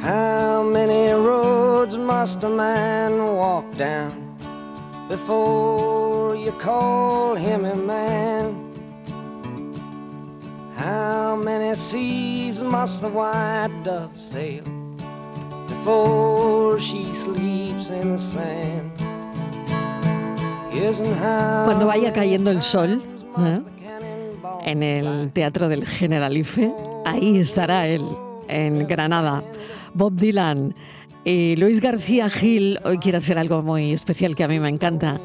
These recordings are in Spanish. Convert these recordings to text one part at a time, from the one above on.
How many roads must a man walk down before you call him a man? How many seas must the white dove sail before she sleeps in the sand? Cuando vaya cayendo el sol, ¿eh? en el Teatro del Generalife, ahí estará él, en Granada. Bob Dylan y Luis García Gil. Hoy quiere hacer algo muy especial que a mí me encanta,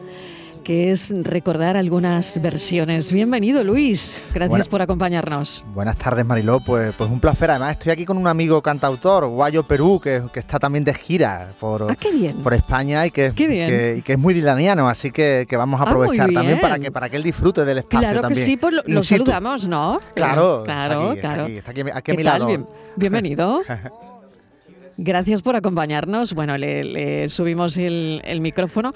que es recordar algunas versiones. Bienvenido Luis, gracias por acompañarnos. Buenas tardes, Mariló. Pues, pues un placer. Además, estoy aquí con un amigo cantautor, Guayo Perú, que, que está también de gira por, Ah, por España y que, que- y que es muy dilaniano. Así que, que vamos a Ah, aprovechar también para que, para que él disfrute del espacio Claro que también. sí, pues lo, lo saludamos, ¿no? Claro, claro, está aquí, está claro. aquí, está aquí, aquí a ¿Qué mi lado. Bien- bienvenido. Gracias por acompañarnos. Bueno, le, le subimos el, el micrófono.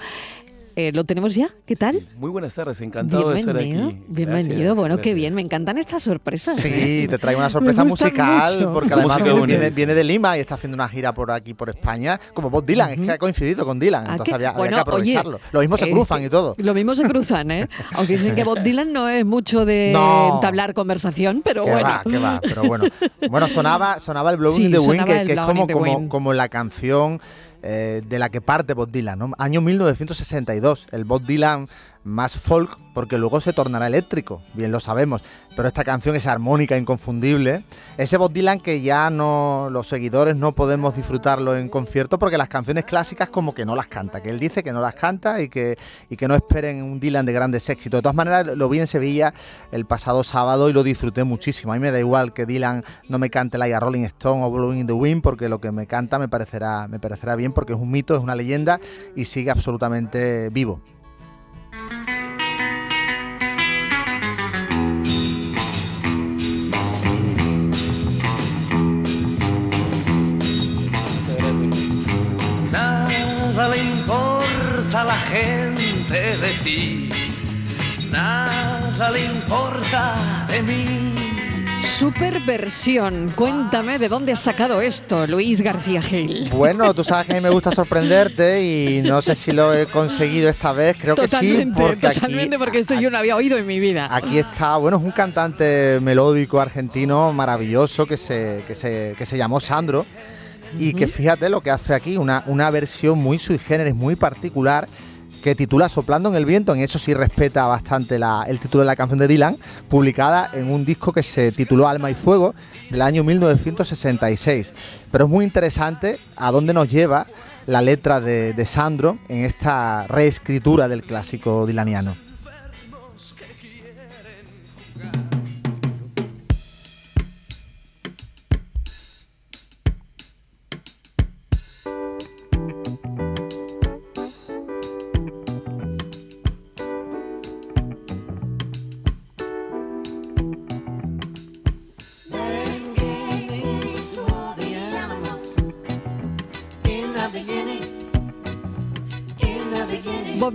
Eh, ¿Lo tenemos ya? ¿Qué tal? Muy buenas tardes, encantado de estar bienvenido, aquí. bienvenido. Gracias, bueno, qué bien, me encantan estas sorpresas. Sí, ¿eh? te traigo una sorpresa musical mucho. porque además viene, une. viene- viene de Lima y está haciendo una gira por aquí, por España, como Bob Dylan, es que ha coincidido con Dylan, Ah, entonces había, había bueno, que aprovecharlo. oye, Lo mismo se eh, cruzan y todo. Lo mismo se cruzan, ¿eh? Aunque dicen que Bob Dylan no es mucho de No. entablar conversación, pero que bueno. va, que va, pero bueno. Bueno, sonaba, sonaba el Blowing Sí, in the Wind, que, que es como, como, como la canción eh, de la que parte Bob Dylan, ¿no? Año 1962, el Bob Dylan más folk, porque luego se tornará eléctrico, bien lo sabemos, pero esta canción es armónica, inconfundible, ese Bob Dylan que ya no, los seguidores no podemos disfrutarlo en concierto porque las canciones clásicas como que no las canta, que él dice que no las canta y que, no esperen un Dylan de grandes éxitos. De todas maneras, lo vi en Sevilla el pasado sábado y lo disfruté muchísimo. A mí me da igual que Dylan no me cante like a Rolling Stone o Blowing in the Wind porque lo que me canta me parecerá, me parecerá bien porque es un mito, es una leyenda y sigue absolutamente vivo. Nada le importa a la gente de ti, nada le importa de mí. Super versión. Cuéntame de dónde has sacado esto, Luis García Gil. Bueno, tú sabes que a mí me gusta sorprenderte y no sé si lo he conseguido esta vez, creo que sí, Totalmente, porque aquí, totalmente, porque esto yo no había oído en mi vida. Aquí está, bueno, es un cantante melódico argentino maravilloso que se, que se, que se llamó Sandro y que fíjate lo que hace aquí, una, una versión muy sui generis, muy particular que titula Soplando en el viento, en eso sí respeta bastante la- el título de la canción de Dylan, publicada en un disco que se tituló Alma y Fuego del año 1966. Pero es muy interesante a dónde nos lleva la letra de, de Sandro en esta reescritura del clásico dilaniano.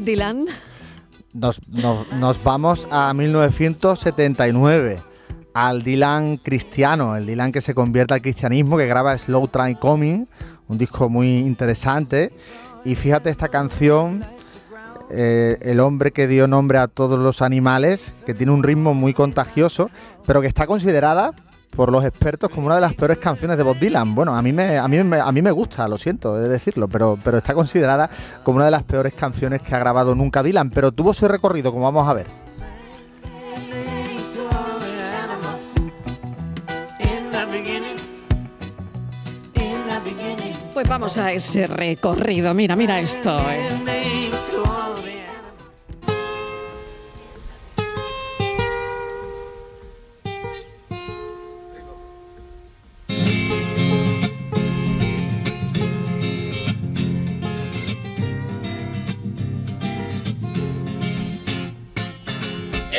Dylan. Nos, nos- nos vamos a 1979, al Dylan cristiano, el Dylan que se convierte al cristianismo, que graba Slow Train Coming, un disco muy interesante. Y fíjate esta canción, eh, El hombre que dio nombre a todos los animales, que tiene un ritmo muy contagioso, pero que está considerada por los expertos como una de las peores canciones de Bob Dylan. Bueno, a mí me, a mí me, a mí me gusta, lo siento, de decirlo, pero, pero está considerada como una de las peores canciones que ha grabado nunca Dylan, pero tuvo su recorrido, como vamos a ver. Pues vamos a ese recorrido. Mira, mira esto. eh.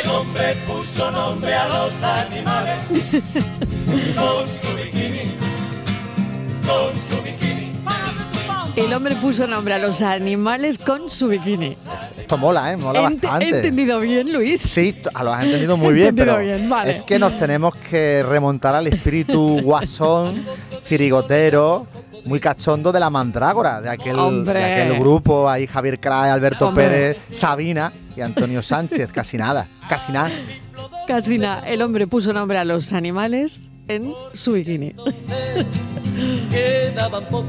El hombre puso nombre a los animales con su bikini, con su bikini. El hombre puso nombre a los animales con su bikini. Esto mola, ¿eh? Mola Ent- bastante. ¿He entendido bien, Luis? Sí, lo has entendido muy bien, Entendido pero bien, vale. es que nos tenemos que remontar al espíritu guasón, chirigotero, muy cachondo de la mandrágora, de aquel, de aquel grupo, ahí Javier Cray, Alberto Pérez, Sabina y Antonio Sánchez, casi nada, casi nada. Casi nada, el hombre puso nombre a los animales en su bikini. Quedaban pocos.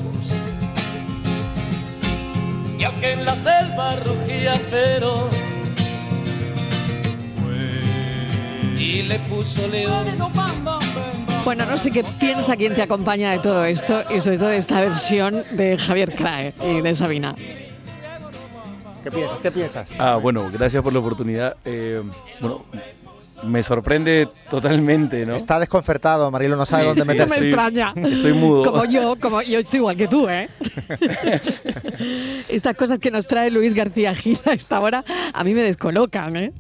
Y aunque en la selva rugía cero, y le puso león. Bueno, no sé qué piensa quien te acompaña de todo esto y sobre todo de esta versión de Javier Crae y de Sabina. ¿Qué piensas? ¿Qué piensas? Ah, bueno, gracias por la oportunidad. Eh, bueno, me sorprende totalmente, ¿no? Está desconcertado, Marilo no sabe dónde sí, meterse. No me extraña. Estoy mudo. Como yo, como yo estoy igual que tú, ¿eh? Estas cosas que nos trae Luis García Gil a esta hora a mí me descolocan, ¿eh?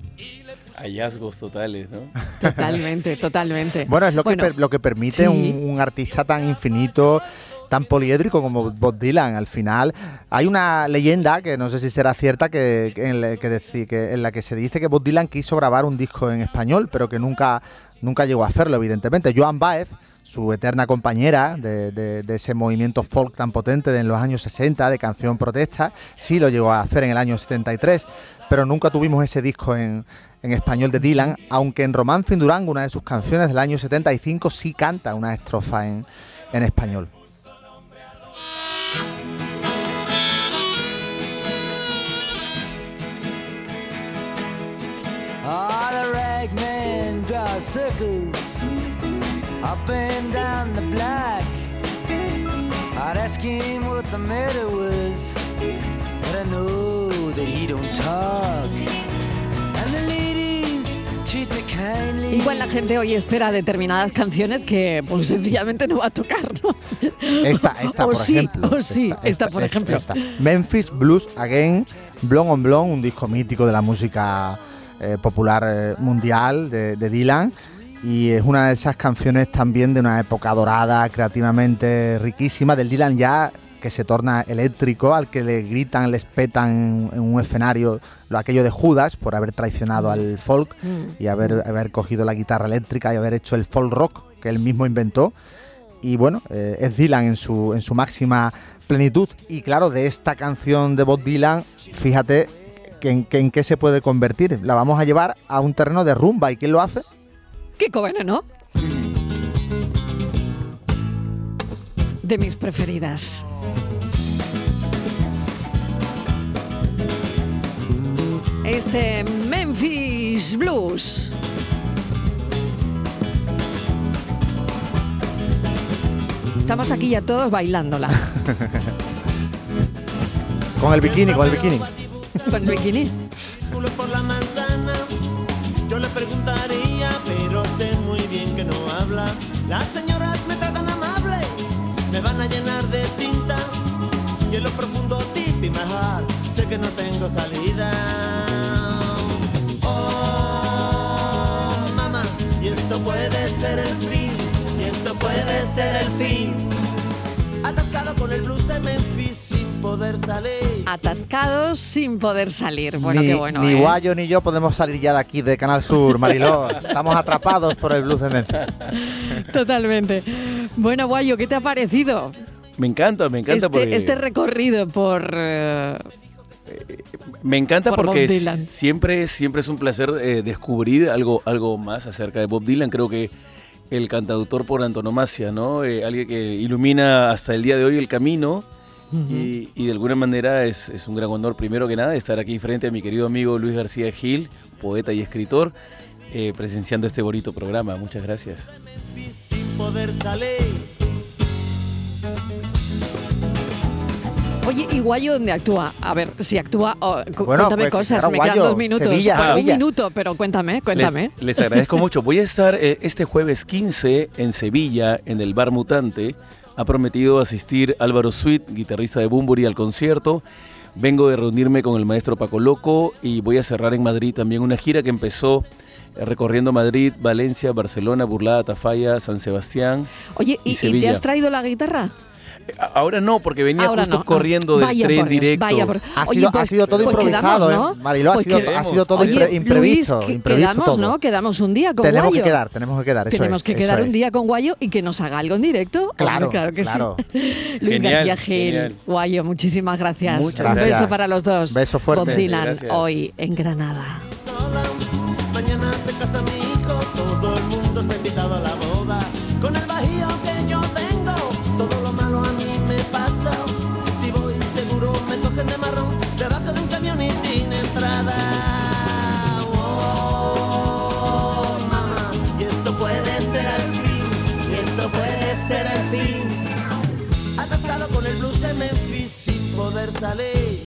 Hallazgos totales, ¿no? Totalmente, totalmente. Bueno, es lo, que, lo que permite un, artista tan infinito tan poliédrico como Bob Dylan. Al final hay una leyenda que no sé si será cierta que, en, la que, se dice que Bob Dylan quiso grabar un disco en español, pero que nunca nunca llegó a hacerlo, evidentemente. Joan Baez, su eterna compañera de, ese movimiento folk tan potente de los años 60, de canción protesta, sí lo llegó a hacer en el año 73, pero nunca tuvimos ese disco en, español de Dylan, aunque en Romance Durango, una de sus canciones del año 75, sí canta una estrofa en español. Circles up and down the block. I'd ask him what the matter was, but I know that he don't talk. And the ladies treat me kindly. Igual la gente hoy espera determinadas canciones que pues sencillamente no va a tocar, ¿no? Esta, esta, o por sí, ejemplo. O sí, esta, esta por ejemplo. Esta. Memphis Blues Again, Blonde on Blonde, un disco mítico de la música eh, popular eh, mundial de, Dylan y es una de esas canciones también de una época dorada, creativamente riquísima, del Dylan ya que se torna eléctrico, al que le gritan, le espetan en un escenario lo aquello de Judas por haber traicionado al folk mm. y haber, haber cogido la guitarra eléctrica y haber hecho el folk rock que él mismo inventó. Y bueno, eh, es Dylan en su, en su máxima plenitud. Y claro, de esta canción de Bob Dylan, fíjate en, en, qué se puede convertir. La vamos a llevar a un terreno de rumba. ¿Y quién lo hace? Kiko ¿no? De mis preferidas. Este Memphis Blues. Estamos aquí ya todos bailándola. con el bikini, con el bikini con bikini. por la manzana, yo le preguntaría, pero sé muy bien que no habla. Las señoras me tratan amables, me van a llenar de cinta. Y en lo profundo, tip y majar, sé que no tengo salida. Oh, mamá, y esto puede ser el fin, y esto puede ser el fin. Atascado con el blues de Memphis poder salir. Atascados sin poder salir. Bueno, ni, qué bueno. Ni ¿eh? Guayo ni yo podemos salir ya de aquí, de Canal Sur, Mariló. Estamos atrapados por el blues de Memphis. Totalmente. Bueno, Guayo, ¿qué te ha parecido? Me encanta, me encanta este, porque... este recorrido por. Eh, me encanta porque siempre, siempre es un placer eh, descubrir algo, algo más acerca de Bob Dylan. Creo que el cantautor por antonomasia, ¿no? Eh, alguien que ilumina hasta el día de hoy el camino y, de alguna manera es, un gran honor, primero que nada, estar aquí frente a mi querido amigo Luis García Gil, poeta y escritor, eh, presenciando este bonito programa. Muchas gracias. Oye, ¿y Guayo dónde actúa? A ver, si actúa, cuéntame pues, cosas, me quedan dos minutos. un minuto, pero cuéntame, cuéntame. Les, agradezco mucho. Voy a estar eh, este jueves 15 en Sevilla, en el Bar Mutante. Ha prometido asistir Álvaro Sweet, guitarrista de Bumburi, al concierto. Vengo de reunirme con el maestro Paco Loco y voy a cerrar en Madrid también una gira que empezó eh, recorriendo Madrid, Valencia, Barcelona, Burlada, Tafalla, San Sebastián. Oye, ¿y, ¿y te has traído la guitarra? Ahora no, porque venía justo corriendo del tren directo. ha, sido, ha, sido, todo improvisado, ¿no? ¿eh? Marilo, ha, sido, ha, sido, todo imprevisto. Luis, imprevisto quedamos, todo. ¿no? Quedamos un día con tenemos Guayo. que quedar, tenemos que quedar. Eso tenemos es, que quedar un día con Guayo y que nos haga algo en directo. Claro, claro que claro. sí. Luis genial, García Gil, genial. Guayo, muchísimas gracias. Muchas un beso para los dos. Beso fuerte. Bob Dylan, hoy en Granada. Mañana se casa mi ser